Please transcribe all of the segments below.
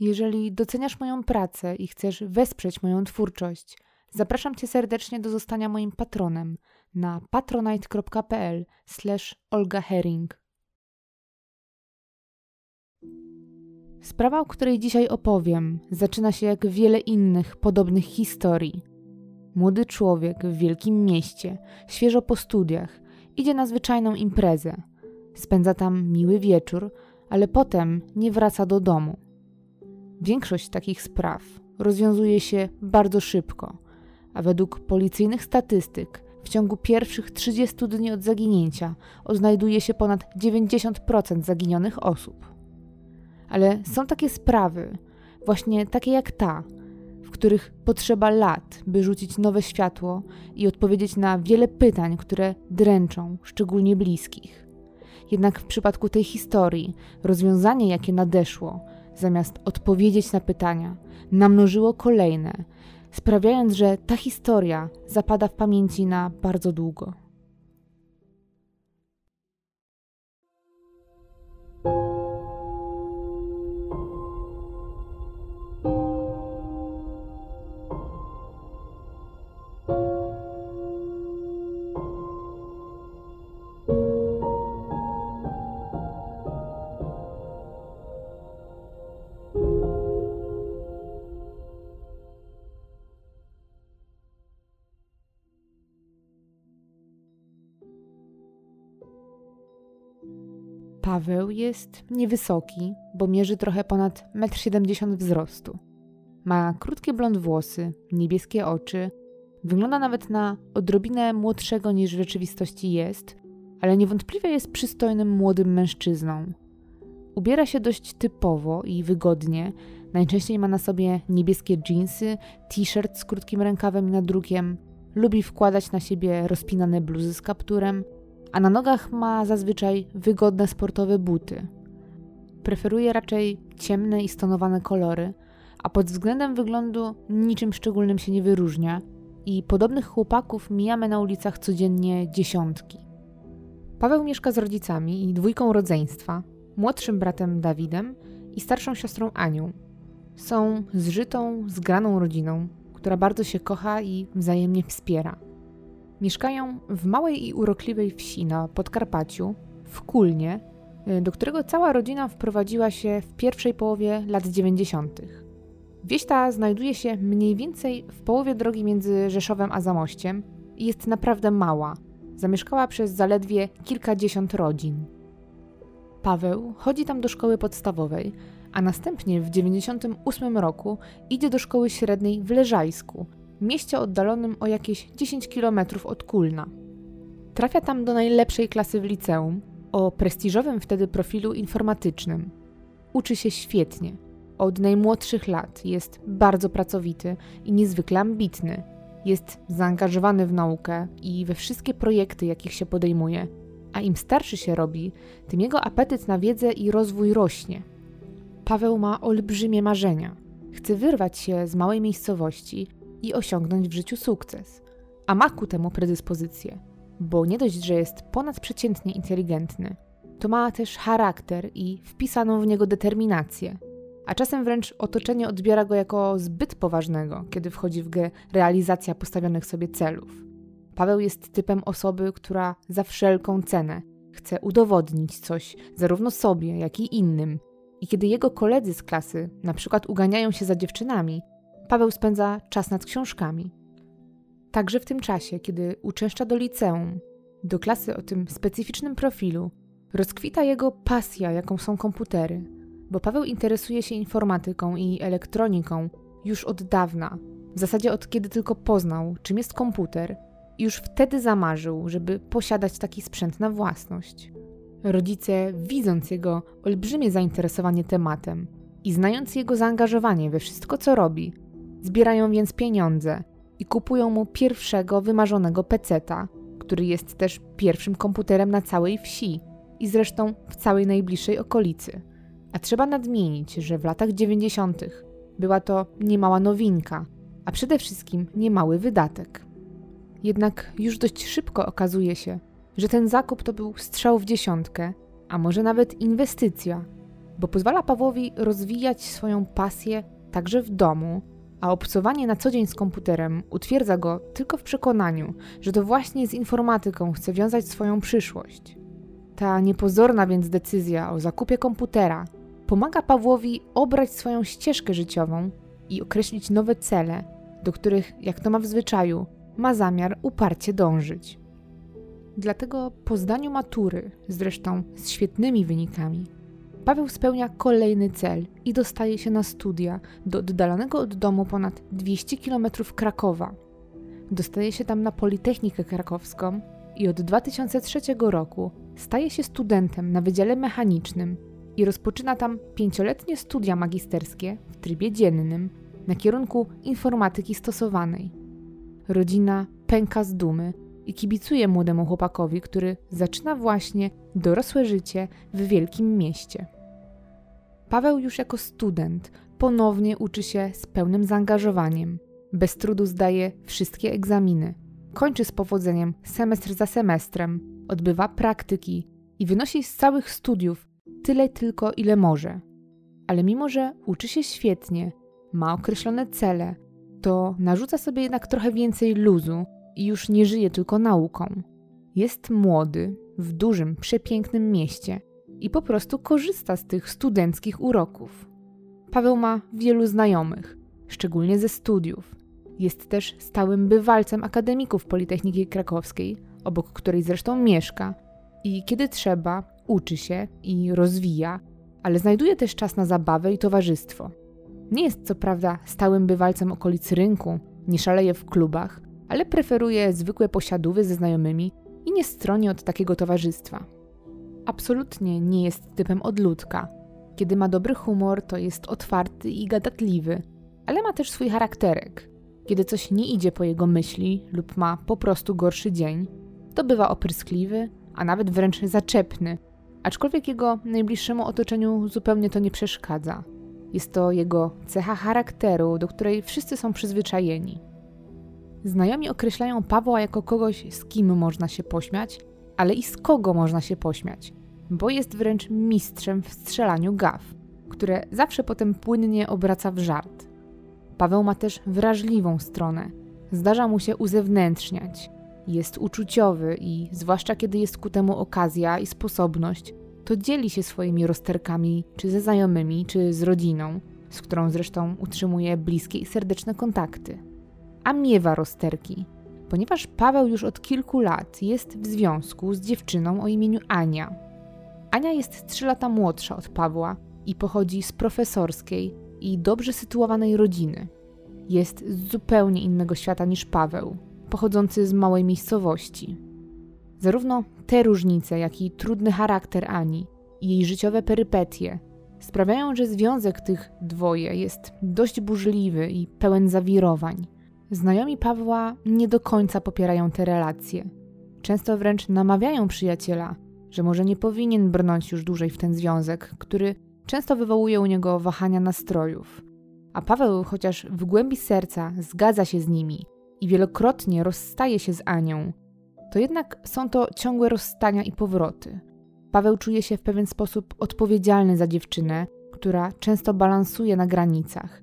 Jeżeli doceniasz moją pracę i chcesz wesprzeć moją twórczość, zapraszam Cię serdecznie do zostania moim patronem na patronite.pl Olga Herring. Sprawa, o której dzisiaj opowiem, zaczyna się jak wiele innych podobnych historii. Młody człowiek w wielkim mieście, świeżo po studiach, idzie na zwyczajną imprezę. Spędza tam miły wieczór, ale potem nie wraca do domu. Większość takich spraw rozwiązuje się bardzo szybko, a według policyjnych statystyk w ciągu pierwszych 30 dni od zaginięcia odnajduje się ponad 90% zaginionych osób. Ale są takie sprawy, właśnie takie jak ta, w których potrzeba lat, by rzucić nowe światło i odpowiedzieć na wiele pytań, które dręczą szczególnie bliskich. Jednak w przypadku tej historii rozwiązanie, jakie nadeszło, zamiast odpowiedzieć na pytania, namnożyło kolejne, sprawiając, że ta historia zapada w pamięci na bardzo długo. Paweł jest niewysoki, bo mierzy trochę ponad 1,70 m wzrostu. Ma krótkie blond włosy, niebieskie oczy, wygląda nawet na odrobinę młodszego niż w rzeczywistości jest, ale niewątpliwie jest przystojnym młodym mężczyzną. Ubiera się dość typowo i wygodnie. Najczęściej ma na sobie niebieskie dżinsy, t-shirt z krótkim rękawem i nadrukiem. Lubi wkładać na siebie rozpinane bluzy z kapturem, a na nogach ma zazwyczaj wygodne sportowe buty. Preferuje raczej ciemne i stonowane kolory, a pod względem wyglądu niczym szczególnym się nie wyróżnia i podobnych chłopaków mijamy na ulicach codziennie dziesiątki. Paweł mieszka z rodzicami i dwójką rodzeństwa, młodszym bratem Dawidem i starszą siostrą Anią. Są zżytą, zgraną rodziną, która bardzo się kocha i wzajemnie wspiera. Mieszkają w małej i urokliwej wsi na Podkarpaciu, w Kulnie, y, do którego cała rodzina wprowadziła się w pierwszej połowie lat 90. Wieś ta znajduje się mniej więcej w połowie drogi między Rzeszowem a Zamościem i jest naprawdę mała. Zamieszkała przez zaledwie kilkadziesiąt rodzin. Paweł chodzi tam do szkoły podstawowej, a następnie w 98 roku idzie do szkoły średniej w Leżajsku, mieście oddalonym o jakieś 10 km od Kulna. Trafia tam do najlepszej klasy w liceum, o prestiżowym wtedy profilu informatycznym. Uczy się świetnie. Od najmłodszych lat jest bardzo pracowity i niezwykle ambitny. Jest zaangażowany w naukę i we wszystkie projekty, jakich się podejmuje. A im starszy się robi, tym jego apetyt na wiedzę i rozwój rośnie. Paweł ma olbrzymie marzenia. Chce wyrwać się z małej miejscowości i osiągnąć w życiu sukces. A ma ku temu predyspozycję, bo nie dość, że jest ponadprzeciętnie inteligentny, to ma też charakter i wpisaną w niego determinację. A czasem wręcz otoczenie odbiera go jako zbyt poważnego, kiedy wchodzi w grę realizacja postawionych sobie celów. Paweł jest typem osoby, która za wszelką cenę chce udowodnić coś zarówno sobie, jak i innym. I kiedy jego koledzy z klasy na przykład uganiają się za dziewczynami, Paweł spędza czas nad książkami. Także w tym czasie, kiedy uczęszcza do liceum, do klasy o tym specyficznym profilu, rozkwita jego pasja, jaką są komputery, bo Paweł interesuje się informatyką i elektroniką już od dawna, w zasadzie od kiedy tylko poznał, czym jest komputer, i już wtedy zamarzył, żeby posiadać taki sprzęt na własność. Rodzice, widząc jego olbrzymie zainteresowanie tematem i znając jego zaangażowanie we wszystko, co robi, Zbierają więc pieniądze i kupują mu pierwszego wymarzonego peceta, który jest też pierwszym komputerem na całej wsi i zresztą w całej najbliższej okolicy. A trzeba nadmienić, że w latach 90. była to niemała nowinka, a przede wszystkim niemały wydatek. Jednak już dość szybko okazuje się, że ten zakup to był strzał w dziesiątkę, a może nawet inwestycja, bo pozwala Pawłowi rozwijać swoją pasję także w domu, a obcowanie na co dzień z komputerem utwierdza go tylko w przekonaniu, że to właśnie z informatyką chce wiązać swoją przyszłość. Ta niepozorna więc decyzja o zakupie komputera pomaga Pawłowi obrać swoją ścieżkę życiową i określić nowe cele, do których, jak to ma w zwyczaju, ma zamiar uparcie dążyć. Dlatego po zdaniu matury, zresztą z świetnymi wynikami, Paweł spełnia kolejny cel i dostaje się na studia do oddalonego od domu ponad 200 km Krakowa. Dostaje się tam na Politechnikę Krakowską i od 2003 roku staje się studentem na Wydziale Mechanicznym i rozpoczyna tam pięcioletnie studia magisterskie w trybie dziennym na kierunku informatyki stosowanej. Rodzina pęka z dumy i kibicuje młodemu chłopakowi, który zaczyna właśnie dorosłe życie w wielkim mieście. Paweł już jako student ponownie uczy się z pełnym zaangażowaniem. Bez trudu zdaje wszystkie egzaminy. Kończy z powodzeniem semestr za semestrem, odbywa praktyki i wynosi z całych studiów tyle tylko, ile może. Ale mimo, że uczy się świetnie, ma określone cele, to narzuca sobie jednak trochę więcej luzu i już nie żyje tylko nauką. Jest młody, w dużym, przepięknym mieście i po prostu korzysta z tych studenckich uroków. Paweł ma wielu znajomych, szczególnie ze studiów. Jest też stałym bywalcem akademików Politechniki Krakowskiej, obok której zresztą mieszka, i kiedy trzeba, uczy się i rozwija, ale znajduje też czas na zabawę i towarzystwo. Nie jest co prawda stałym bywalcem okolic rynku, nie szaleje w klubach, ale preferuje zwykłe posiadówy ze znajomymi i nie stroni od takiego towarzystwa. Absolutnie nie jest typem odludka. Kiedy ma dobry humor, to jest otwarty i gadatliwy, ale ma też swój charakterek. Kiedy coś nie idzie po jego myśli lub ma po prostu gorszy dzień, to bywa opryskliwy, a nawet wręcz zaczepny, aczkolwiek jego najbliższemu otoczeniu zupełnie to nie przeszkadza. Jest to jego cecha charakteru, do której wszyscy są przyzwyczajeni. Znajomi określają Pawła jako kogoś, z kim można się pośmiać, ale i z kogo można się pośmiać, bo jest wręcz mistrzem w strzelaniu gaw, które zawsze potem płynnie obraca w żart. Paweł ma też wrażliwą stronę. Zdarza mu się uzewnętrzniać. Jest uczuciowy i, zwłaszcza kiedy jest ku temu okazja i sposobność, to dzieli się swoimi rozterkami, czy ze znajomymi, czy z rodziną, z którą zresztą utrzymuje bliskie i serdeczne kontakty. A miewa rozterki, ponieważ Paweł już od kilku lat jest w związku z dziewczyną o imieniu Ania. Ania jest trzy lata młodsza od Pawła i pochodzi z profesorskiej i dobrze sytuowanej rodziny. Jest z zupełnie innego świata niż Paweł, pochodzący z małej miejscowości. Zarówno te różnice, jak i trudny charakter Ani i jej życiowe perypetie sprawiają, że związek tych dwoje jest dość burzliwy i pełen zawirowań. Znajomi Pawła nie do końca popierają te relacje. Często wręcz namawiają przyjaciela, że może nie powinien brnąć już dłużej w ten związek, który często wywołuje u niego wahania nastrojów. A Paweł, chociaż w głębi serca zgadza się z nimi i wielokrotnie rozstaje się z Anią, to jednak są to ciągłe rozstania i powroty. Paweł czuje się w pewien sposób odpowiedzialny za dziewczynę, która często balansuje na granicach.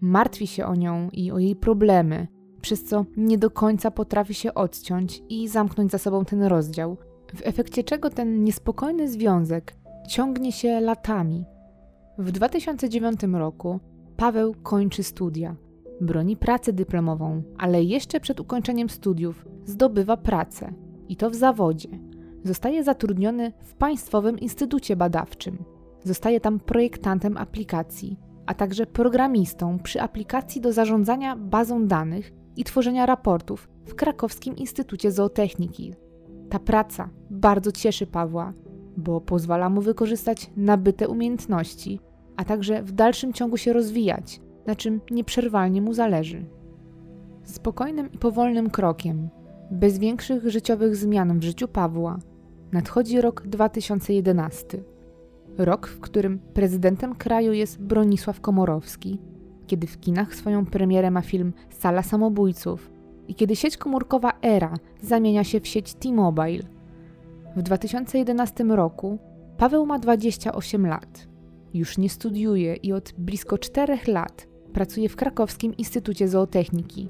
Martwi się o nią i o jej problemy, przez co nie do końca potrafi się odciąć i zamknąć za sobą ten rozdział, w efekcie czego ten niespokojny związek ciągnie się latami. W 2009 roku Paweł kończy studia, broni pracę dyplomową, ale jeszcze przed ukończeniem studiów zdobywa pracę i to w zawodzie. Zostaje zatrudniony w Państwowym Instytucie Badawczym. Zostaje tam projektantem aplikacji, a także programistą przy aplikacji do zarządzania bazą danych i tworzenia raportów w Krakowskim Instytucie Zootechniki. Ta praca bardzo cieszy Pawła, bo pozwala mu wykorzystać nabyte umiejętności, a także w dalszym ciągu się rozwijać, na czym nieprzerwalnie mu zależy. Spokojnym i powolnym krokiem, bez większych życiowych zmian w życiu Pawła, nadchodzi rok 2011. Rok, w którym prezydentem kraju jest Bronisław Komorowski, kiedy w kinach swoją premierę ma film Sala Samobójców i kiedy sieć komórkowa ERA zamienia się w sieć T-Mobile. W 2011 roku Paweł ma 28 lat. już nie studiuje i od blisko czterech lat pracuje w Krakowskim Instytucie Zootechniki.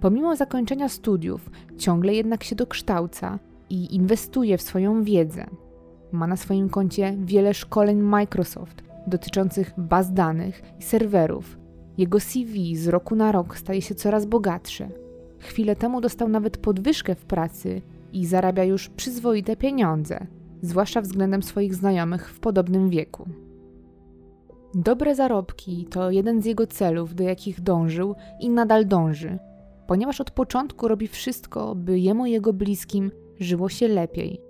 Pomimo zakończenia studiów, ciągle jednak się dokształca i inwestuje w swoją wiedzę. Ma na swoim koncie wiele szkoleń Microsoft dotyczących baz danych i serwerów. Jego CV z roku na rok staje się coraz bogatsze. Chwilę temu dostał nawet podwyżkę w pracy i zarabia już przyzwoite pieniądze, zwłaszcza względem swoich znajomych w podobnym wieku. Dobre zarobki to jeden z jego celów, do jakich dążył i nadal dąży, ponieważ od początku robi wszystko, by jemu i jego bliskim żyło się lepiej.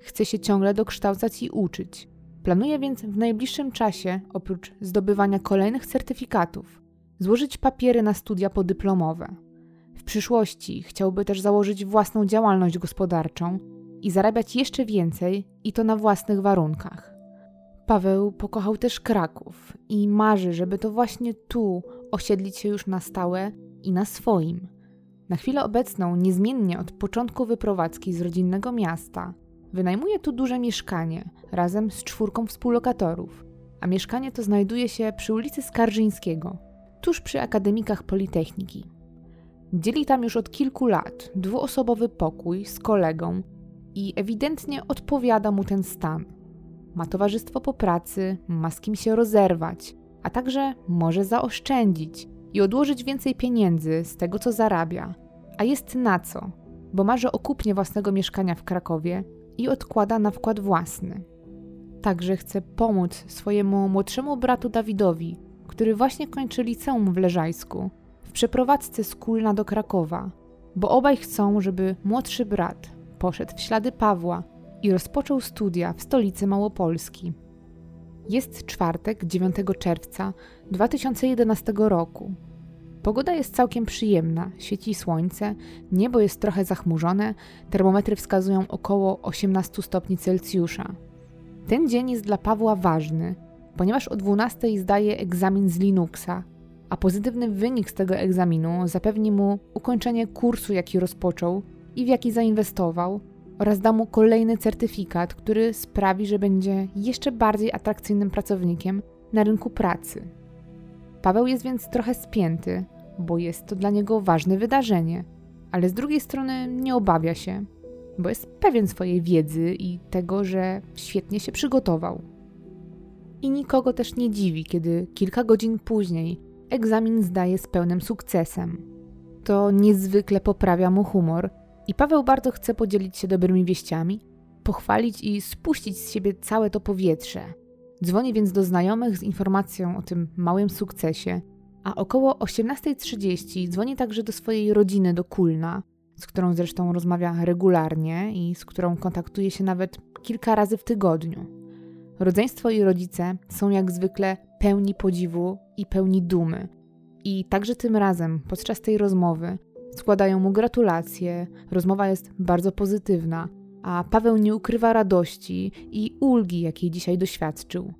Chce się ciągle dokształcać i uczyć. Planuje więc w najbliższym czasie, oprócz zdobywania kolejnych certyfikatów, złożyć papiery na studia podyplomowe. W przyszłości chciałby też założyć własną działalność gospodarczą i zarabiać jeszcze więcej, i to na własnych warunkach. Paweł pokochał też Kraków i marzy, żeby to właśnie tu osiedlić się już na stałe i na swoim. Na chwilę obecną, niezmiennie od początku wyprowadzki z rodzinnego miasta, wynajmuje tu duże mieszkanie razem z czwórką współlokatorów, a mieszkanie to znajduje się przy ulicy Skarżyńskiego, tuż przy akademikach Politechniki. Dzieli tam już od kilku lat dwuosobowy pokój z kolegą i ewidentnie odpowiada mu ten stan. Ma towarzystwo po pracy, ma z kim się rozerwać, a także może zaoszczędzić i odłożyć więcej pieniędzy z tego, co zarabia. A jest na co, bo marzy o kupnie własnego mieszkania w Krakowie i odkłada na wkład własny. Także chce pomóc swojemu młodszemu bratu Dawidowi, który właśnie kończy liceum w Leżajsku, w przeprowadzce z Kulna do Krakowa, bo obaj chcą, żeby młodszy brat poszedł w ślady Pawła i rozpoczął studia w stolicy Małopolski. Jest czwartek, 9 czerwca 2011 roku. Pogoda jest całkiem przyjemna, świeci słońce, niebo jest trochę zachmurzone, termometry wskazują około 18 stopni Celsjusza. Ten dzień jest dla Pawła ważny, ponieważ o 12 zdaje egzamin z Linuxa, a pozytywny wynik z tego egzaminu zapewni mu ukończenie kursu, jaki rozpoczął i w jaki zainwestował, oraz da mu kolejny certyfikat, który sprawi, że będzie jeszcze bardziej atrakcyjnym pracownikiem na rynku pracy. Paweł jest więc trochę spięty, bo jest to dla niego ważne wydarzenie, ale z drugiej strony nie obawia się, bo jest pewien swojej wiedzy i tego, że świetnie się przygotował. I nikogo też nie dziwi, kiedy kilka godzin później egzamin zdaje z pełnym sukcesem. To niezwykle poprawia mu humor i Paweł bardzo chce podzielić się dobrymi wieściami, pochwalić i spuścić z siebie całe to powietrze. Dzwoni więc do znajomych z informacją o tym małym sukcesie, a około 18.30 dzwoni także do swojej rodziny do Kulna, z którą zresztą rozmawia regularnie i z którą kontaktuje się nawet kilka razy w tygodniu. Rodzeństwo i rodzice są jak zwykle pełni podziwu i pełni dumy. I także tym razem, podczas tej rozmowy, składają mu gratulacje, rozmowa jest bardzo pozytywna, a Paweł nie ukrywa radości i ulgi, jakiej dzisiaj doświadczył.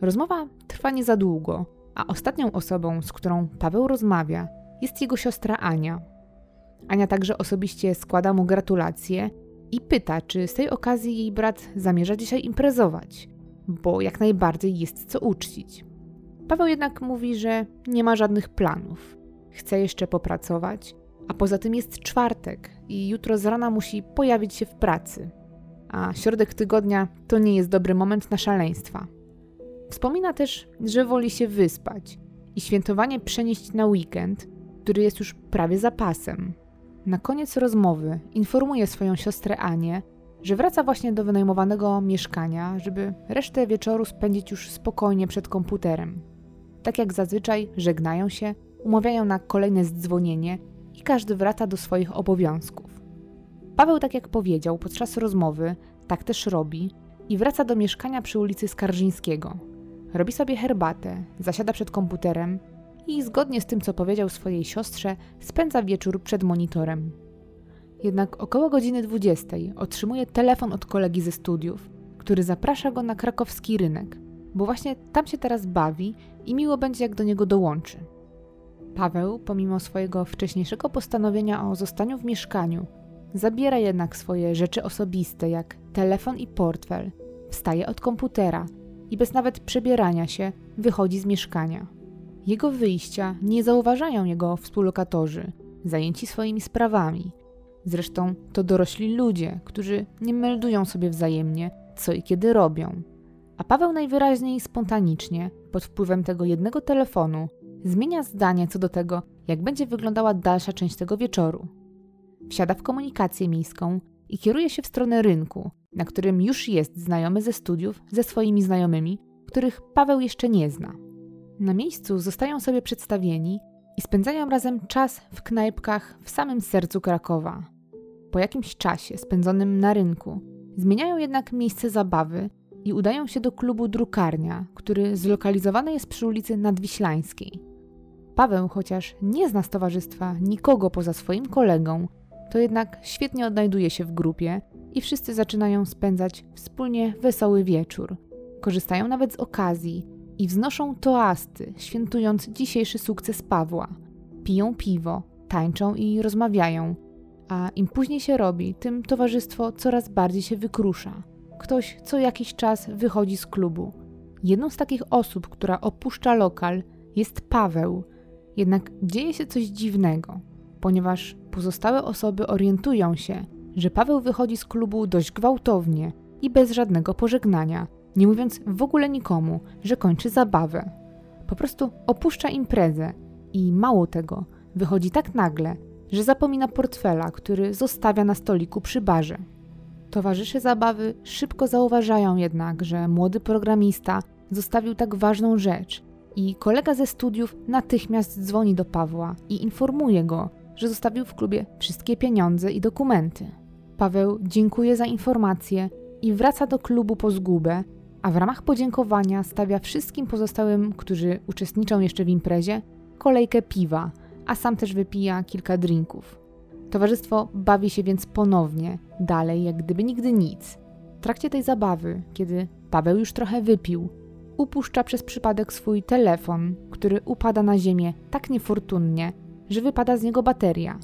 Rozmowa trwa nie za długo, a ostatnią osobą, z którą Paweł rozmawia, jest jego siostra Ania. Ania także osobiście składa mu gratulacje i pyta, czy z tej okazji jej brat zamierza dzisiaj imprezować, bo jak najbardziej jest co uczcić. Paweł jednak mówi, że nie ma żadnych planów. Chce jeszcze popracować, a poza tym jest czwartek i jutro z rana musi pojawić się w pracy. A środek tygodnia to nie jest dobry moment na szaleństwa. Wspomina też, że woli się wyspać i świętowanie przenieść na weekend, który jest już prawie zapasem. Na koniec rozmowy informuje swoją siostrę Anię, że wraca właśnie do wynajmowanego mieszkania, żeby resztę wieczoru spędzić już spokojnie przed komputerem. Tak jak zazwyczaj, żegnają się, umawiają na kolejne zdzwonienie i każdy wraca do swoich obowiązków. Paweł, tak jak powiedział podczas rozmowy, tak też robi i wraca do mieszkania przy ulicy Skarżyńskiego. Robi sobie herbatę, zasiada przed komputerem i zgodnie z tym, co powiedział swojej siostrze, spędza wieczór przed monitorem. Jednak około godziny 20 otrzymuje telefon od kolegi ze studiów, który zaprasza go na krakowski rynek, bo właśnie tam się teraz bawi i miło będzie, jak do niego dołączy. Paweł, pomimo swojego wcześniejszego postanowienia o zostaniu w mieszkaniu, zabiera jednak swoje rzeczy osobiste, jak telefon i portfel, wstaje od komputera i bez nawet przebierania się wychodzi z mieszkania. Jego wyjścia nie zauważają jego współlokatorzy, zajęci swoimi sprawami. Zresztą to dorośli ludzie, którzy nie meldują sobie wzajemnie, co i kiedy robią. A Paweł najwyraźniej spontanicznie, pod wpływem tego jednego telefonu, zmienia zdanie co do tego, jak będzie wyglądała dalsza część tego wieczoru. Wsiada w komunikację miejską i kieruje się w stronę rynku, na którym już jest znajomy ze studiów ze swoimi znajomymi, których Paweł jeszcze nie zna. Na miejscu zostają sobie przedstawieni i spędzają razem czas w knajpkach w samym sercu Krakowa. Po jakimś czasie spędzonym na rynku zmieniają jednak miejsce zabawy i udają się do klubu Drukarnia, który zlokalizowany jest przy ulicy Nadwiślańskiej. Paweł, chociaż nie zna z towarzystwa nikogo poza swoim kolegą, to jednak świetnie odnajduje się w grupie i wszyscy zaczynają spędzać wspólnie wesoły wieczór. Korzystają nawet z okazji i wznoszą toasty, świętując dzisiejszy sukces Pawła. Piją piwo, tańczą i rozmawiają, a im później się robi, tym towarzystwo coraz bardziej się wykrusza. Ktoś co jakiś czas wychodzi z klubu. Jedną z takich osób, która opuszcza lokal, jest Paweł. Jednak dzieje się coś dziwnego, ponieważ pozostałe osoby orientują się, że Paweł wychodzi z klubu dość gwałtownie i bez żadnego pożegnania, nie mówiąc w ogóle nikomu, że kończy zabawę. Po prostu opuszcza imprezę i mało tego, wychodzi tak nagle, że zapomina portfela, który zostawia na stoliku przy barze. Towarzysze zabawy szybko zauważają jednak, że młody programista zostawił tak ważną rzecz i kolega ze studiów natychmiast dzwoni do Pawła i informuje go, że zostawił w klubie wszystkie pieniądze i dokumenty. Paweł dziękuję za informację i wraca do klubu po zgubę, a w ramach podziękowania stawia wszystkim pozostałym, którzy uczestniczą jeszcze w imprezie, kolejkę piwa, a sam też wypija kilka drinków. Towarzystwo bawi się więc ponownie, dalej jak gdyby nigdy nic. W trakcie tej zabawy, kiedy Paweł już trochę wypił, upuszcza przez przypadek swój telefon, który upada na ziemię tak niefortunnie, że wypada z niego bateria.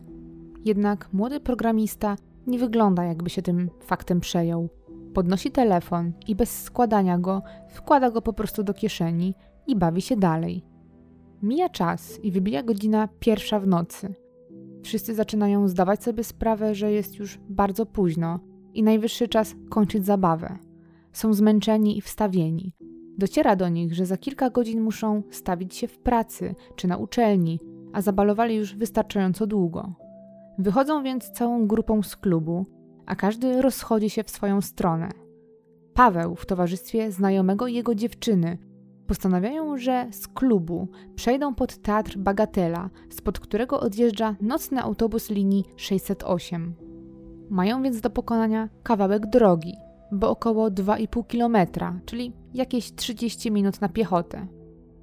Jednak młody programista nie wygląda, jakby się tym faktem przejął. Podnosi telefon i bez składania go wkłada go po prostu do kieszeni i bawi się dalej. Mija czas i wybija godzina pierwsza w nocy. Wszyscy zaczynają zdawać sobie sprawę, że jest już bardzo późno i najwyższy czas kończyć zabawę. Są zmęczeni i wstawieni. Dociera do nich, że za kilka godzin muszą stawić się w pracy czy na uczelni, a zabalowali już wystarczająco długo. Wychodzą więc całą grupą z klubu, a każdy rozchodzi się w swoją stronę. Paweł w towarzystwie znajomego jego dziewczyny postanawiają, że z klubu przejdą pod teatr Bagatela, spod którego odjeżdża nocny autobus linii 608. Mają więc do pokonania kawałek drogi, bo około 2,5 kilometra, czyli jakieś 30 minut na piechotę.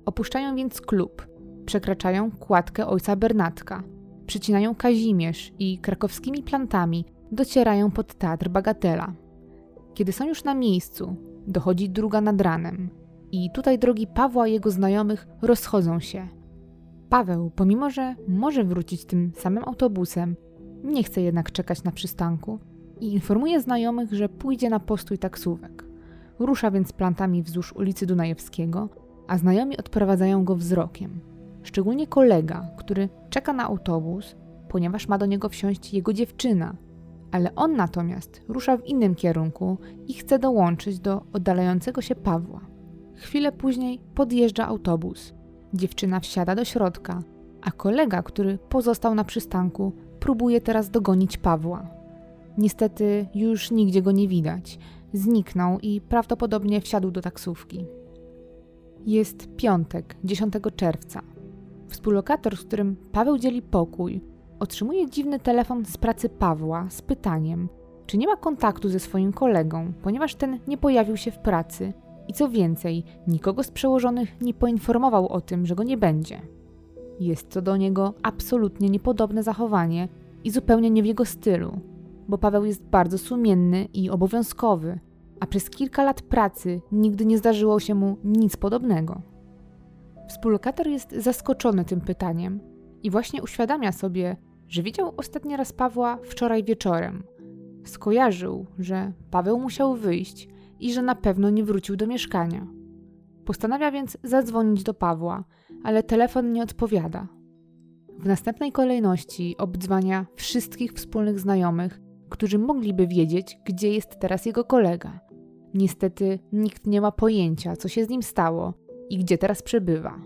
Opuszczają więc klub, przekraczają kładkę ojca Bernatka, przycinają Kazimierz i krakowskimi plantami docierają pod teatr Bagatela. Kiedy są już na miejscu, dochodzi druga nad ranem i tutaj drogi Pawła i jego znajomych rozchodzą się. Paweł, pomimo że może wrócić tym samym autobusem, nie chce jednak czekać na przystanku i informuje znajomych, że pójdzie na postój taksówek. Rusza więc plantami wzdłuż ulicy Dunajewskiego, a znajomi odprowadzają go wzrokiem. Szczególnie kolega, który czeka na autobus, ponieważ ma do niego wsiąść jego dziewczyna, ale on natomiast rusza w innym kierunku i chce dołączyć do oddalającego się Pawła. Chwilę później podjeżdża autobus. Dziewczyna wsiada do środka, a kolega, który pozostał na przystanku, próbuje teraz dogonić Pawła. Niestety już nigdzie go nie widać. Zniknął i prawdopodobnie wsiadł do taksówki. Jest piątek, 10 czerwca. Współlokator, z którym Paweł dzieli pokój, otrzymuje dziwny telefon z pracy Pawła z pytaniem, czy nie ma kontaktu ze swoim kolegą, ponieważ ten nie pojawił się w pracy i co więcej, nikogo z przełożonych nie poinformował o tym, że go nie będzie. Jest to do niego absolutnie niepodobne zachowanie i zupełnie nie w jego stylu, bo Paweł jest bardzo sumienny i obowiązkowy, a przez kilka lat pracy nigdy nie zdarzyło się mu nic podobnego. Współlokator jest zaskoczony tym pytaniem i właśnie uświadamia sobie, że widział ostatni raz Pawła wczoraj wieczorem. Skojarzył, że Paweł musiał wyjść i że na pewno nie wrócił do mieszkania. Postanawia więc zadzwonić do Pawła, ale telefon nie odpowiada. W następnej kolejności obdzwania wszystkich wspólnych znajomych, którzy mogliby wiedzieć, gdzie jest teraz jego kolega. Niestety nikt nie ma pojęcia, co się z nim stało i gdzie teraz przebywa.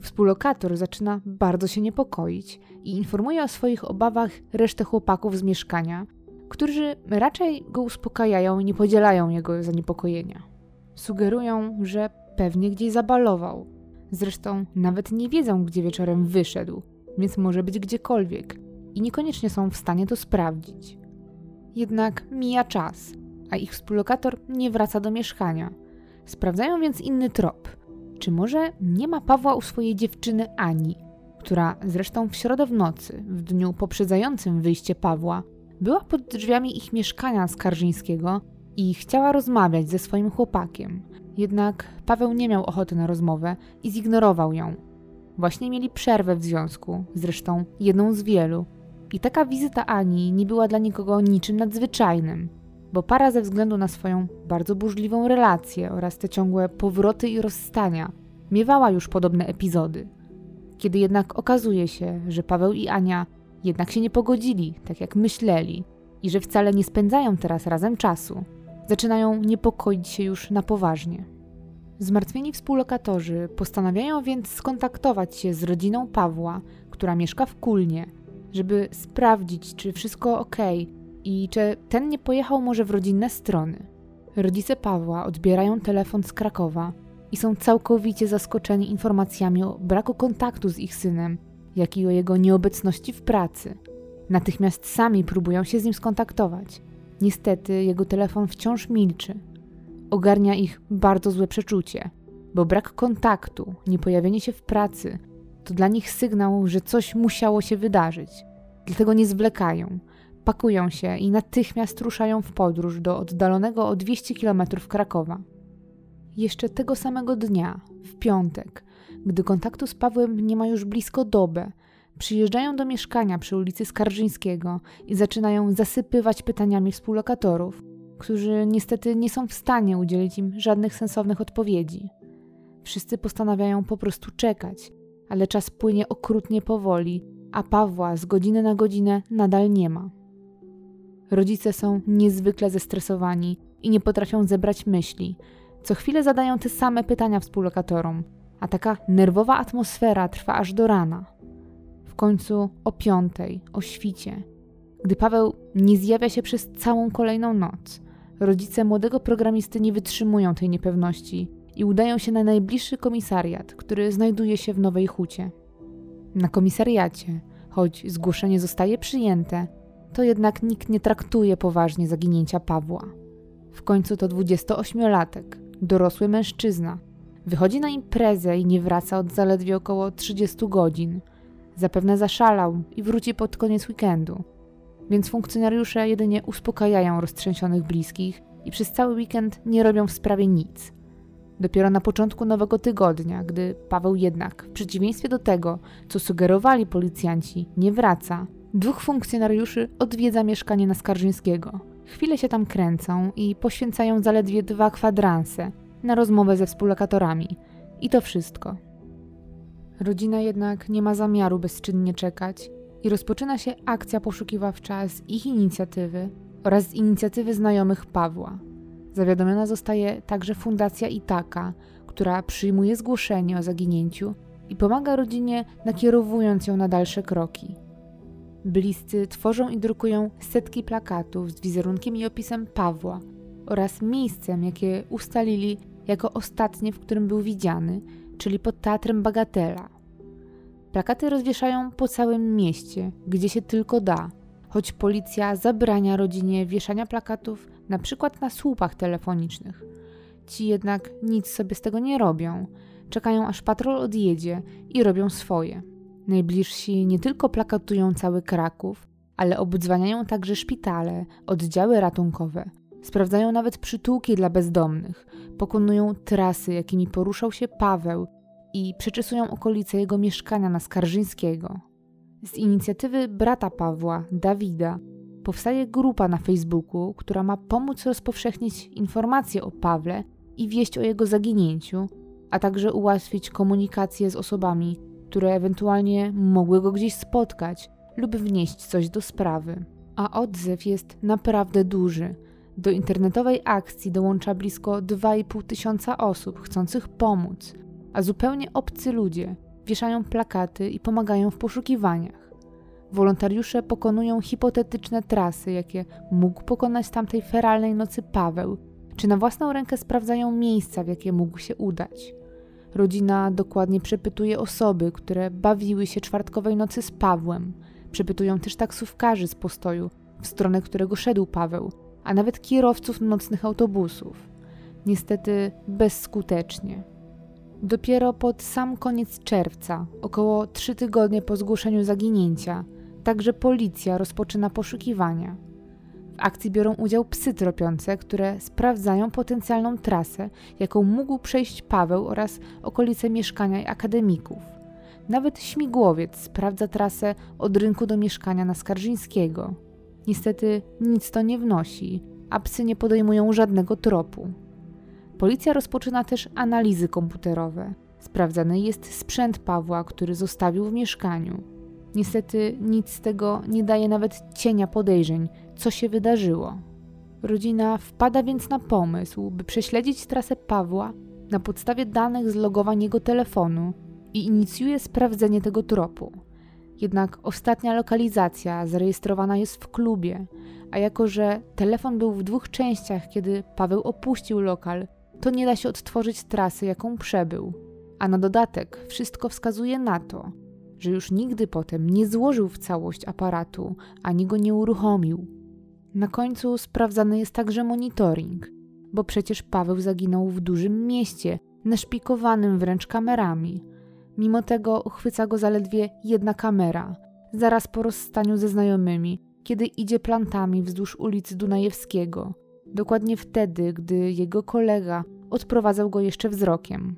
Współlokator zaczyna bardzo się niepokoić i informuje o swoich obawach resztę chłopaków z mieszkania, którzy raczej go uspokajają i nie podzielają jego zaniepokojenia. Sugerują, że pewnie gdzieś zabalował. Zresztą nawet nie wiedzą, gdzie wieczorem wyszedł, więc może być gdziekolwiek i niekoniecznie są w stanie to sprawdzić. Jednak mija czas, a ich współlokator nie wraca do mieszkania. Sprawdzają więc inny trop. Czy może nie ma Pawła u swojej dziewczyny Ani, która zresztą w środę w nocy, w dniu poprzedzającym wyjście Pawła, była pod drzwiami ich mieszkania skarżyńskiego i chciała rozmawiać ze swoim chłopakiem. Jednak Paweł nie miał ochoty na rozmowę i zignorował ją. Właśnie mieli przerwę w związku, zresztą jedną z wielu. I taka wizyta Ani nie była dla nikogo niczym nadzwyczajnym, bo para ze względu na swoją bardzo burzliwą relację oraz te ciągłe powroty i rozstania miewała już podobne epizody. Kiedy jednak okazuje się, że Paweł i Ania jednak się nie pogodzili, tak jak myśleli, i że wcale nie spędzają teraz razem czasu, zaczynają niepokoić się już na poważnie. Zmartwieni współlokatorzy postanawiają więc skontaktować się z rodziną Pawła, która mieszka w Kulnie, żeby sprawdzić, czy wszystko ok i czy ten nie pojechał może w rodzinne strony. Rodzice Pawła odbierają telefon z Krakowa i są całkowicie zaskoczeni informacjami o braku kontaktu z ich synem, jak i o jego nieobecności w pracy. Natychmiast sami próbują się z nim skontaktować. Niestety jego telefon wciąż milczy. Ogarnia ich bardzo złe przeczucie, bo brak kontaktu, niepojawienie się w pracy to dla nich sygnał, że coś musiało się wydarzyć. Dlatego nie zwlekają, pakują się i natychmiast ruszają w podróż do oddalonego o 200 km Krakowa. Jeszcze tego samego dnia, w piątek, gdy kontaktu z Pawłem nie ma już blisko dobę, przyjeżdżają do mieszkania przy ulicy Skarżyńskiego i zaczynają zasypywać pytaniami współlokatorów, którzy niestety nie są w stanie udzielić im żadnych sensownych odpowiedzi. Wszyscy postanawiają po prostu czekać, ale czas płynie okrutnie powoli, a Pawła z godziny na godzinę nadal nie ma. Rodzice są niezwykle zestresowani i nie potrafią zebrać myśli. Co chwilę zadają te same pytania współlokatorom, a taka nerwowa atmosfera trwa aż do rana. W końcu o piątej, o świcie, gdy Paweł nie zjawia się przez całą kolejną noc, rodzice młodego programisty nie wytrzymują tej niepewności i udają się na najbliższy komisariat, który znajduje się w Nowej Hucie. Na komisariacie, choć zgłoszenie zostaje przyjęte, to jednak nikt nie traktuje poważnie zaginięcia Pawła. W końcu to 28-latek, dorosły mężczyzna. Wychodzi na imprezę i nie wraca od zaledwie około 30 godzin. Zapewne zaszalał i wróci pod koniec weekendu. Więc funkcjonariusze jedynie uspokajają roztrzęsionych bliskich i przez cały weekend nie robią w sprawie nic. Dopiero na początku nowego tygodnia, gdy Paweł jednak, w przeciwieństwie do tego, co sugerowali policjanci, nie wraca, dwóch funkcjonariuszy odwiedza mieszkanie na Skarżyńskiego. Chwilę się tam kręcą i poświęcają zaledwie dwa kwadranse na rozmowę ze współlokatorami. I to wszystko. Rodzina jednak nie ma zamiaru bezczynnie czekać i rozpoczyna się akcja poszukiwawcza z ich inicjatywy oraz z inicjatywy znajomych Pawła. Zawiadomiona zostaje także Fundacja Itaka, która przyjmuje zgłoszenie o zaginięciu i pomaga rodzinie, nakierowując ją na dalsze kroki. Bliscy tworzą i drukują setki plakatów z wizerunkiem i opisem Pawła oraz miejscem, jakie ustalili jako ostatnie, w którym był widziany, czyli pod teatrem Bagatela. Plakaty rozwieszają po całym mieście, gdzie się tylko da, choć policja zabrania rodzinie wieszania plakatów na przykład na słupach telefonicznych. Ci jednak nic sobie z tego nie robią, czekają aż patrol odjedzie i robią swoje. Najbliżsi nie tylko plakatują cały Kraków, ale obdzwaniają także szpitale, oddziały ratunkowe. Sprawdzają nawet przytułki dla bezdomnych, pokonują trasy, jakimi poruszał się Paweł i przeczesują okolice jego mieszkania na Skarżyńskiego. Z inicjatywy brata Pawła, Dawida, powstaje grupa na Facebooku, która ma pomóc rozpowszechnić informacje o Pawle i wieść o jego zaginięciu a także ułatwić komunikację z osobami, które ewentualnie mogły go gdzieś spotkać lub wnieść coś do sprawy. A odzew jest naprawdę duży. Do internetowej akcji dołącza blisko 2,5 tysiąca osób chcących pomóc, a zupełnie obcy ludzie wieszają plakaty i pomagają w poszukiwaniach. Wolontariusze pokonują hipotetyczne trasy, jakie mógł pokonać tamtej feralnej nocy Paweł, czy na własną rękę sprawdzają miejsca, w jakie mógł się udać. Rodzina dokładnie przepytuje osoby, które bawiły się czwartkowej nocy z Pawłem. Przepytują też taksówkarzy z postoju, w stronę którego szedł Paweł, a nawet kierowców nocnych autobusów. Niestety bezskutecznie. Dopiero pod sam koniec czerwca, około trzy tygodnie po zgłoszeniu zaginięcia, także policja rozpoczyna poszukiwania. W akcji biorą udział psy tropiące, które sprawdzają potencjalną trasę, jaką mógł przejść Paweł oraz okolice mieszkania i akademików. Nawet śmigłowiec sprawdza trasę od rynku do mieszkania na Skarżyńskiego. Niestety nic to nie wnosi, a psy nie podejmują żadnego tropu. Policja rozpoczyna też analizy komputerowe. Sprawdzany jest sprzęt Pawła, który zostawił w mieszkaniu. Niestety nic z tego nie daje nawet cienia podejrzeń, co się wydarzyło. Rodzina wpada więc na pomysł, by prześledzić trasę Pawła na podstawie danych z logowań jego telefonu i inicjuje sprawdzenie tego tropu. Jednak ostatnia lokalizacja zarejestrowana jest w klubie, a jako że telefon był w dwóch częściach, kiedy Paweł opuścił lokal, to nie da się odtworzyć trasy, jaką przebył. A na dodatek wszystko wskazuje na to, że już nigdy potem nie złożył w całość aparatu ani go nie uruchomił. Na końcu sprawdzany jest także monitoring, bo przecież Paweł zaginął w dużym mieście, naszpikowanym wręcz kamerami. Mimo tego uchwyca go zaledwie jedna kamera, zaraz po rozstaniu ze znajomymi, kiedy idzie plantami wzdłuż ulicy Dunajewskiego, dokładnie wtedy, gdy jego kolega odprowadzał go jeszcze wzrokiem.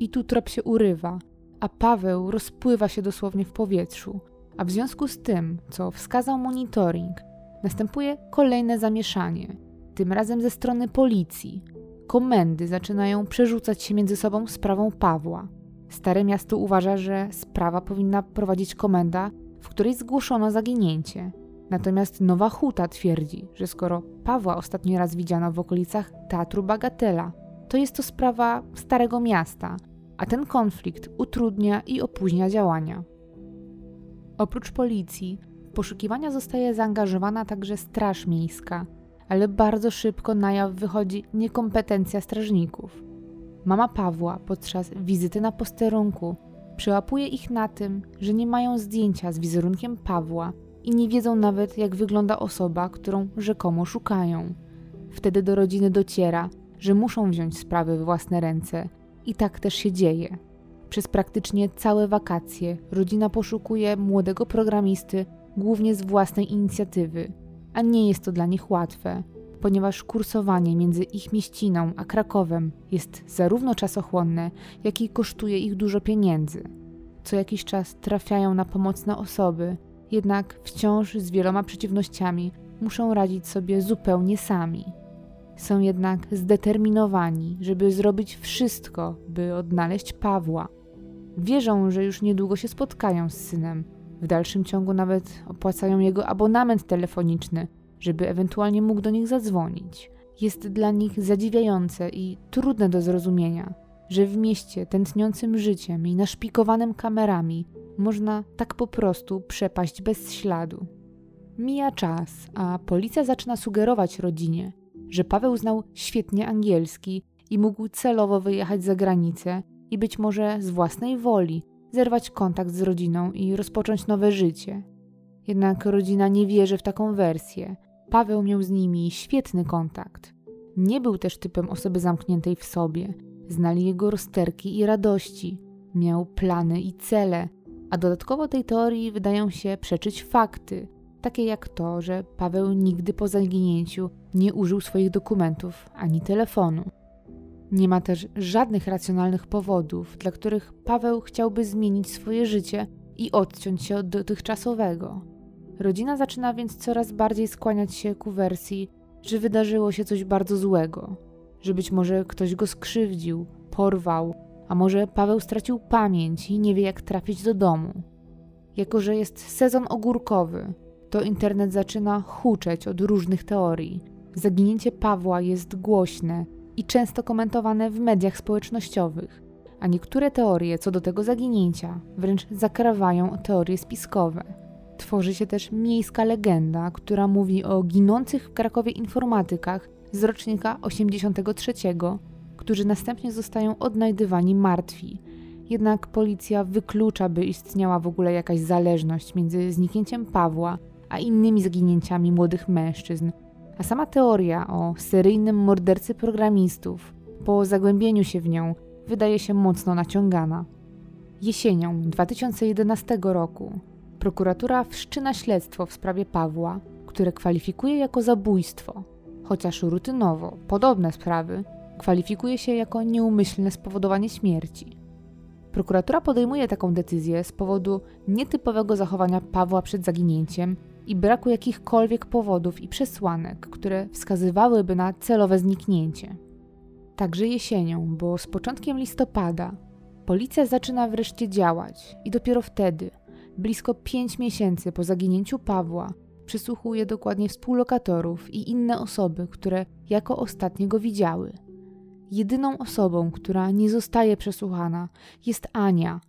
I tu trop się urywa, a Paweł rozpływa się dosłownie w powietrzu. A w związku z tym, co wskazał monitoring, następuje kolejne zamieszanie, tym razem ze strony policji. Komendy zaczynają przerzucać się między sobą sprawą Pawła. Stare miasto uważa, że sprawa powinna prowadzić komenda, w której zgłoszono zaginięcie. Natomiast Nowa Huta twierdzi, że skoro Pawła ostatni raz widziano w okolicach Teatru Bagatela, to jest to sprawa Starego Miasta, a ten konflikt utrudnia i opóźnia działania. Oprócz policji, w poszukiwania zostaje zaangażowana także Straż Miejska, ale bardzo szybko na jaw wychodzi niekompetencja strażników. Mama Pawła podczas wizyty na posterunku przyłapuje ich na tym, że nie mają zdjęcia z wizerunkiem Pawła i nie wiedzą nawet, jak wygląda osoba, którą rzekomo szukają. Wtedy do rodziny dociera, że muszą wziąć sprawy w własne ręce i tak też się dzieje. Przez praktycznie całe wakacje rodzina poszukuje młodego programisty głównie z własnej inicjatywy, a nie jest to dla nich łatwe, ponieważ kursowanie między ich mieściną a Krakowem jest zarówno czasochłonne, jak i kosztuje ich dużo pieniędzy. Co jakiś czas trafiają na pomocne osoby, jednak wciąż z wieloma przeciwnościami muszą radzić sobie zupełnie sami. Są jednak zdeterminowani, żeby zrobić wszystko, by odnaleźć Pawła. Wierzą, że już niedługo się spotkają z synem. W dalszym ciągu nawet opłacają jego abonament telefoniczny, żeby ewentualnie mógł do nich zadzwonić. Jest dla nich zadziwiające i trudne do zrozumienia, że w mieście tętniącym życiem i naszpikowanym kamerami można tak po prostu przepaść bez śladu. Mija czas, a policja zaczyna sugerować rodzinie, że Paweł znał świetnie angielski i mógł celowo wyjechać za granicę i być może z własnej woli zerwać kontakt z rodziną i rozpocząć nowe życie. Jednak rodzina nie wierzy w taką wersję. Paweł miał z nimi świetny kontakt. Nie był też typem osoby zamkniętej w sobie. Znali jego rozterki i radości. Miał plany i cele, a dodatkowo tej teorii wydają się przeczyć fakty, takie jak to, że Paweł nigdy po zaginięciu nie użył swoich dokumentów ani telefonu. Nie ma też żadnych racjonalnych powodów, dla których Paweł chciałby zmienić swoje życie i odciąć się od dotychczasowego. Rodzina zaczyna więc coraz bardziej skłaniać się ku wersji, że wydarzyło się coś bardzo złego, że być może ktoś go skrzywdził, porwał A może Paweł stracił pamięć i nie wie, jak trafić do domu? Jako, że jest sezon ogórkowy, to internet zaczyna huczeć od różnych teorii. Zaginięcie Pawła jest głośne i często komentowane w mediach społecznościowych, a niektóre teorie co do tego zaginięcia wręcz zakrawają teorie spiskowe. Tworzy się też miejska legenda, która mówi o ginących w Krakowie informatykach z rocznika 83, którzy następnie zostają odnajdywani martwi. Jednak policja wyklucza, by istniała w ogóle jakaś zależność między zniknięciem Pawła a innymi zaginięciami młodych mężczyzn. A sama teoria o seryjnym mordercy programistów, po zagłębieniu się w nią, wydaje się mocno naciągana. Jesienią 2011 roku prokuratura wszczyna śledztwo w sprawie Pawła, które kwalifikuje jako zabójstwo, chociaż rutynowo podobne sprawy kwalifikuje się jako nieumyślne spowodowanie śmierci. Prokuratura podejmuje taką decyzję z powodu nietypowego zachowania Pawła przed zaginięciem i braku jakichkolwiek powodów i przesłanek, które wskazywałyby na celowe zniknięcie. Także jesienią, bo z początkiem listopada, policja zaczyna wreszcie działać i dopiero wtedy, blisko pięć miesięcy po zaginięciu Pawła, przysłuchuje dokładnie współlokatorów i inne osoby, które jako ostatnie go widziały. Jedyną osobą, która nie zostaje przesłuchana, jest Ania,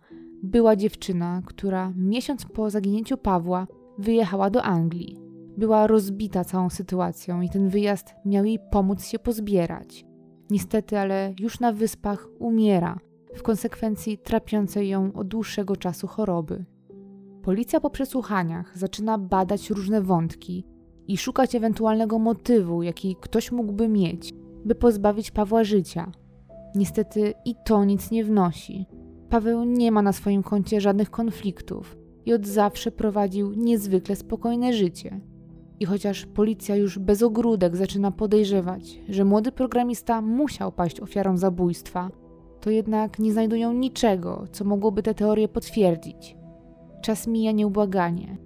była dziewczyna, która miesiąc po zaginięciu Pawła wyjechała do Anglii. Była rozbita całą sytuacją i ten wyjazd miał jej pomóc się pozbierać. Niestety, ale już na wyspach umiera w konsekwencji trapiącej ją od dłuższego czasu choroby. Policja po przesłuchaniach zaczyna badać różne wątki i szukać ewentualnego motywu, jaki ktoś mógłby mieć, by pozbawić Pawła życia. Niestety i to nic nie wnosi. Paweł nie ma na swoim koncie żadnych konfliktów i od zawsze prowadził niezwykle spokojne życie. I chociaż policja już bez ogródek zaczyna podejrzewać, że młody programista musiał paść ofiarą zabójstwa, to jednak nie znajdują niczego, co mogłoby tę teorię potwierdzić. Czas mija nieubłaganie,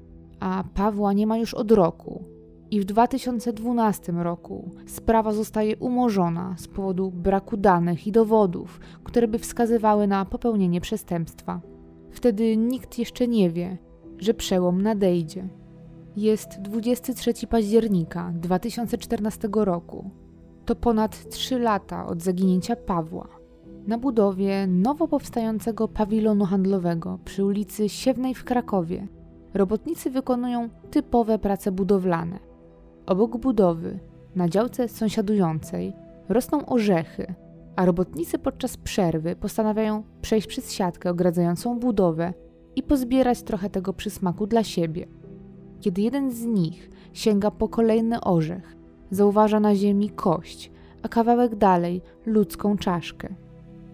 a Pawła nie ma już od roku. I w 2012 roku sprawa zostaje umorzona z powodu braku danych i dowodów, które by wskazywały na popełnienie przestępstwa. Wtedy nikt jeszcze nie wie, że przełom nadejdzie. Jest 23 października 2014 roku. To ponad 3 lata od zaginięcia Pawła. Na budowie nowo powstającego pawilonu handlowego przy ulicy Siewnej w Krakowie robotnicy wykonują typowe prace budowlane. Obok budowy, na działce sąsiadującej, rosną orzechy, a robotnicy podczas przerwy postanawiają przejść przez siatkę ogradzającą budowę i pozbierać trochę tego przysmaku dla siebie. Kiedy jeden z nich sięga po kolejny orzech, zauważa na ziemi kość, a kawałek dalej ludzką czaszkę.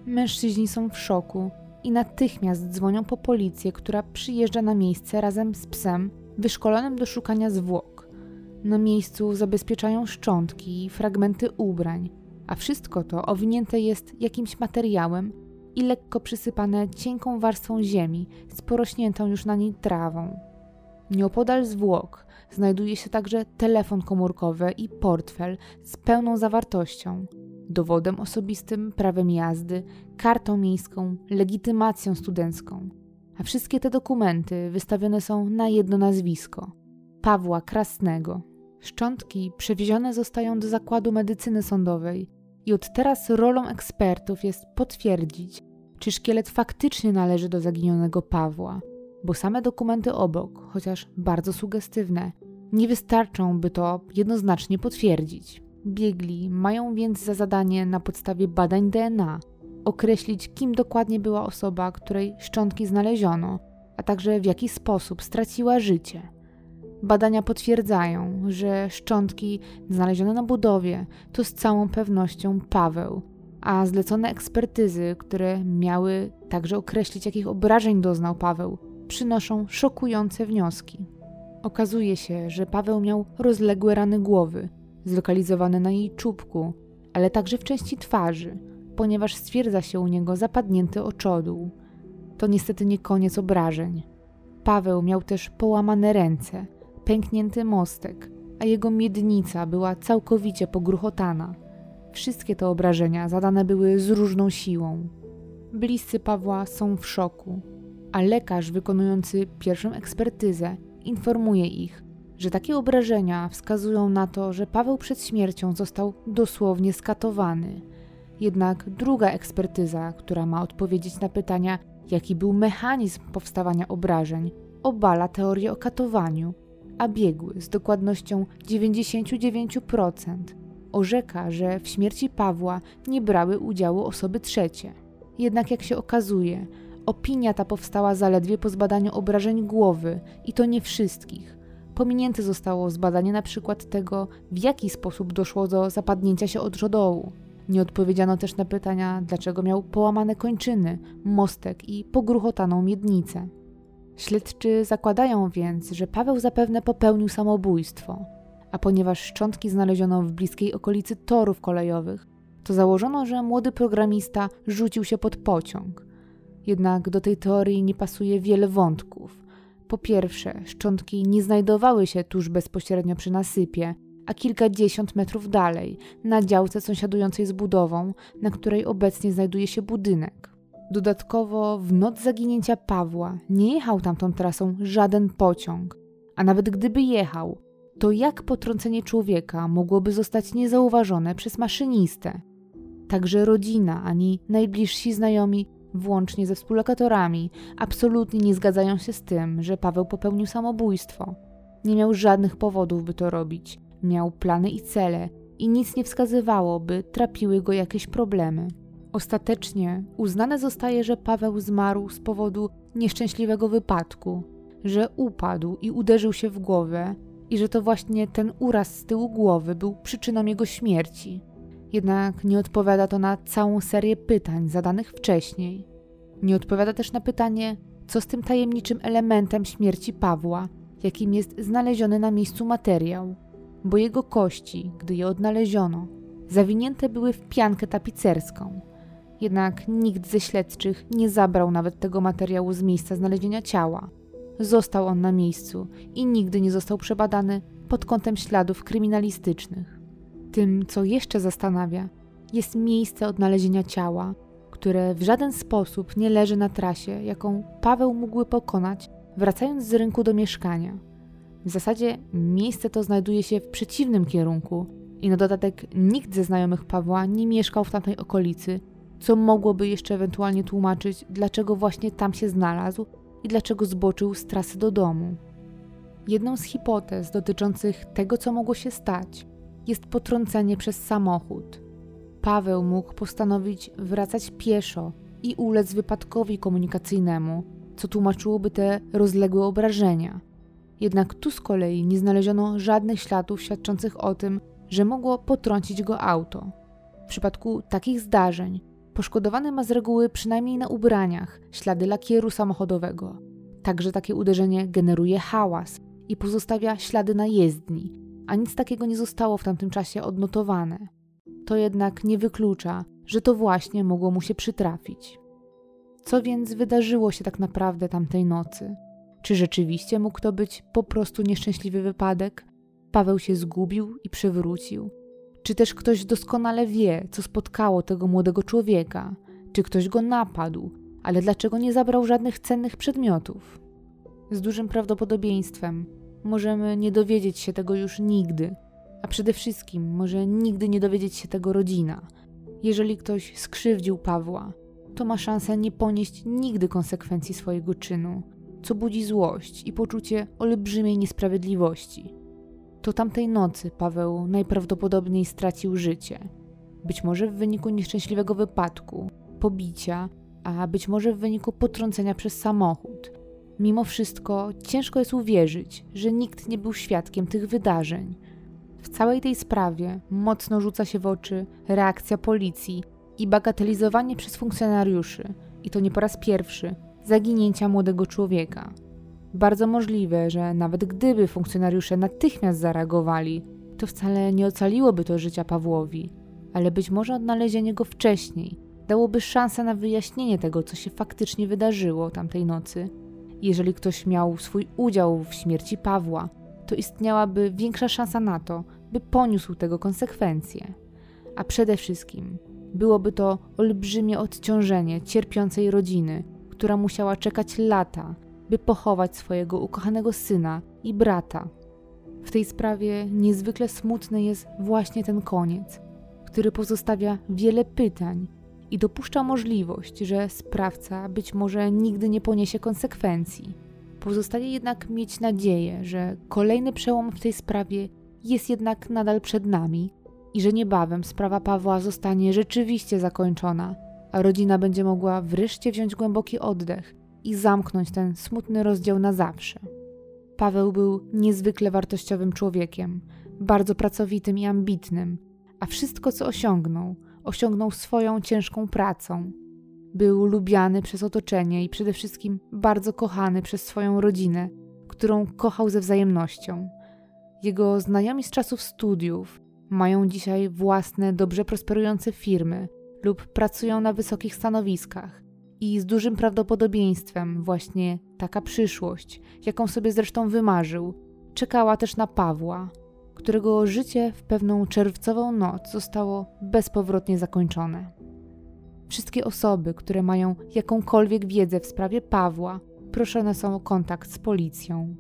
Mężczyźni są w szoku i natychmiast dzwonią po policję, która przyjeżdża na miejsce razem z psem wyszkolonym do szukania zwłok. Na miejscu zabezpieczają szczątki i fragmenty ubrań, a wszystko to owinięte jest jakimś materiałem i lekko przysypane cienką warstwą ziemi z porośniętą już na niej trawą. Nieopodal zwłok znajduje się także telefon komórkowy i portfel z pełną zawartością, dowodem osobistym, prawem jazdy, kartą miejską, legitymacją studencką. A wszystkie te dokumenty wystawione są na jedno nazwisko Pawła Krasnego. Szczątki przewiezione zostają do zakładu medycyny sądowej i od teraz rolą ekspertów jest potwierdzić, czy szkielet faktycznie należy do zaginionego Pawła, bo same dokumenty obok, chociaż bardzo sugestywne, nie wystarczą, by to jednoznacznie potwierdzić. Biegli mają więc za zadanie na podstawie badań DNA określić, kim dokładnie była osoba, której szczątki znaleziono, a także w jaki sposób straciła życie. Badania potwierdzają, że szczątki znalezione na budowie to z całą pewnością Paweł, a zlecone ekspertyzy, które miały także określić, jakich obrażeń doznał Paweł, przynoszą szokujące wnioski. Okazuje się, że Paweł miał rozległe rany głowy, zlokalizowane na jej czubku, ale także w części twarzy, ponieważ stwierdza się u niego zapadnięty oczodół. To niestety nie koniec obrażeń. Paweł miał też połamane ręce, pęknięty mostek, a jego miednica była całkowicie pogruchotana. Wszystkie te obrażenia zadane były z różną siłą. Bliscy Pawła są w szoku, a lekarz wykonujący pierwszą ekspertyzę informuje ich, że takie obrażenia wskazują na to, że Paweł przed śmiercią został dosłownie skatowany. Jednak druga ekspertyza, która ma odpowiedzieć na pytania, jaki był mechanizm powstawania obrażeń, obala teorię o katowaniu, a biegły z dokładnością 99% orzeka, że w śmierci Pawła nie brały udziału osoby trzecie. Jednak jak się okazuje, opinia ta powstała zaledwie po zbadaniu obrażeń głowy i to nie wszystkich. Pominięte zostało zbadanie na przykład tego, w jaki sposób doszło do zapadnięcia się od żodołu. Nie odpowiedziano też na pytania, dlaczego miał połamane kończyny, mostek i pogruchotaną miednicę. Śledczy zakładają więc, że Paweł zapewne popełnił samobójstwo, a ponieważ szczątki znaleziono w bliskiej okolicy torów kolejowych, to założono, że młody programista rzucił się pod pociąg. Jednak do tej teorii nie pasuje wiele wątków. Po pierwsze, szczątki nie znajdowały się tuż bezpośrednio przy nasypie, a kilkadziesiąt metrów dalej, na działce sąsiadującej z budową, na której obecnie znajduje się budynek. Dodatkowo w noc zaginięcia Pawła nie jechał tamtą trasą żaden pociąg, a nawet gdyby jechał, to jak potrącenie człowieka mogłoby zostać niezauważone przez maszynistę? Także rodzina ani najbliżsi znajomi, włącznie ze współlokatorami, absolutnie nie zgadzają się z tym, że Paweł popełnił samobójstwo. Nie miał żadnych powodów, by to robić. Miał plany i cele, i nic nie wskazywało, by trapiły go jakieś problemy. Ostatecznie uznane zostaje, że Paweł zmarł z powodu nieszczęśliwego wypadku, że upadł i uderzył się w głowę, i że to właśnie ten uraz z tyłu głowy był przyczyną jego śmierci. Jednak nie odpowiada to na całą serię pytań zadanych wcześniej. Nie odpowiada też na pytanie, co z tym tajemniczym elementem śmierci Pawła, jakim jest znaleziony na miejscu materiał, bo jego kości, gdy je odnaleziono, zawinięte były w piankę tapicerską. Jednak nikt ze śledczych nie zabrał nawet tego materiału z miejsca znalezienia ciała. Został on na miejscu i nigdy nie został przebadany pod kątem śladów kryminalistycznych. Tym, co jeszcze zastanawia, jest miejsce odnalezienia ciała, które w żaden sposób nie leży na trasie, jaką Paweł mógłby pokonać, wracając z rynku do mieszkania. W zasadzie miejsce to znajduje się w przeciwnym kierunku i na dodatek nikt ze znajomych Pawła nie mieszkał w tamtej okolicy, co mogłoby jeszcze ewentualnie tłumaczyć, dlaczego właśnie tam się znalazł i dlaczego zboczył z trasy do domu. Jedną z hipotez dotyczących tego, co mogło się stać, jest potrącenie przez samochód. Paweł mógł postanowić wracać pieszo i ulec wypadkowi komunikacyjnemu, co tłumaczyłoby te rozległe obrażenia. Jednak tu z kolei nie znaleziono żadnych śladów świadczących o tym, że mogło potrącić go auto. W przypadku takich zdarzeń Poszkodowany ma z reguły przynajmniej na ubraniach ślady lakieru samochodowego. Także takie uderzenie generuje hałas i pozostawia ślady na jezdni, a nic takiego nie zostało w tamtym czasie odnotowane. To jednak nie wyklucza, że to właśnie mogło mu się przytrafić. Co więc wydarzyło się tak naprawdę tamtej nocy? Czy rzeczywiście mógł to być po prostu nieszczęśliwy wypadek? Paweł się zgubił i przewrócił czy też ktoś doskonale wie, co spotkało tego młodego człowieka? Czy ktoś go napadł, ale dlaczego nie zabrał żadnych cennych przedmiotów? Z dużym prawdopodobieństwem możemy nie dowiedzieć się tego już nigdy, a przede wszystkim może nigdy nie dowiedzieć się tego rodzina. Jeżeli ktoś skrzywdził Pawła, to ma szansę nie ponieść nigdy konsekwencji swojego czynu, co budzi złość i poczucie olbrzymiej niesprawiedliwości to tamtej nocy Paweł najprawdopodobniej stracił życie. Być może w wyniku nieszczęśliwego wypadku, pobicia, a być może w wyniku potrącenia przez samochód. Mimo wszystko ciężko jest uwierzyć, że nikt nie był świadkiem tych wydarzeń. W całej tej sprawie mocno rzuca się w oczy reakcja policji i bagatelizowanie przez funkcjonariuszy, i to nie po raz pierwszy, zaginięcia młodego człowieka. Bardzo możliwe, że nawet gdyby funkcjonariusze natychmiast zareagowali, to wcale nie ocaliłoby to życia Pawłowi, ale być może odnalezienie go wcześniej dałoby szansę na wyjaśnienie tego, co się faktycznie wydarzyło tamtej nocy. Jeżeli ktoś miał swój udział w śmierci Pawła, to istniałaby większa szansa na to, by poniósł tego konsekwencje. A przede wszystkim, Byłoby to olbrzymie odciążenie cierpiącej rodziny, która musiała czekać lata, by pochować swojego ukochanego syna i brata. W tej sprawie niezwykle smutny jest właśnie ten koniec, który pozostawia wiele pytań i dopuszcza możliwość, że sprawca być może nigdy nie poniesie konsekwencji. Pozostaje jednak mieć nadzieję, że kolejny przełom w tej sprawie jest jednak nadal przed nami i że niebawem sprawa Pawła zostanie rzeczywiście zakończona, a rodzina będzie mogła wreszcie wziąć głęboki oddech i zamknąć ten smutny rozdział na zawsze. Paweł był niezwykle wartościowym człowiekiem, bardzo pracowitym i ambitnym, a wszystko, co osiągnął, osiągnął swoją ciężką pracą. Był lubiany przez otoczenie i przede wszystkim bardzo kochany przez swoją rodzinę, którą kochał ze wzajemnością. Jego znajomi z czasów studiów mają dzisiaj własne, dobrze prosperujące firmy lub pracują na wysokich stanowiskach. I z dużym prawdopodobieństwem właśnie taka przyszłość, jaką sobie zresztą wymarzył, czekała też na Pawła, którego życie w pewną czerwcową noc zostało bezpowrotnie zakończone. Wszystkie osoby, które mają jakąkolwiek wiedzę w sprawie Pawła, proszone są o kontakt z policją.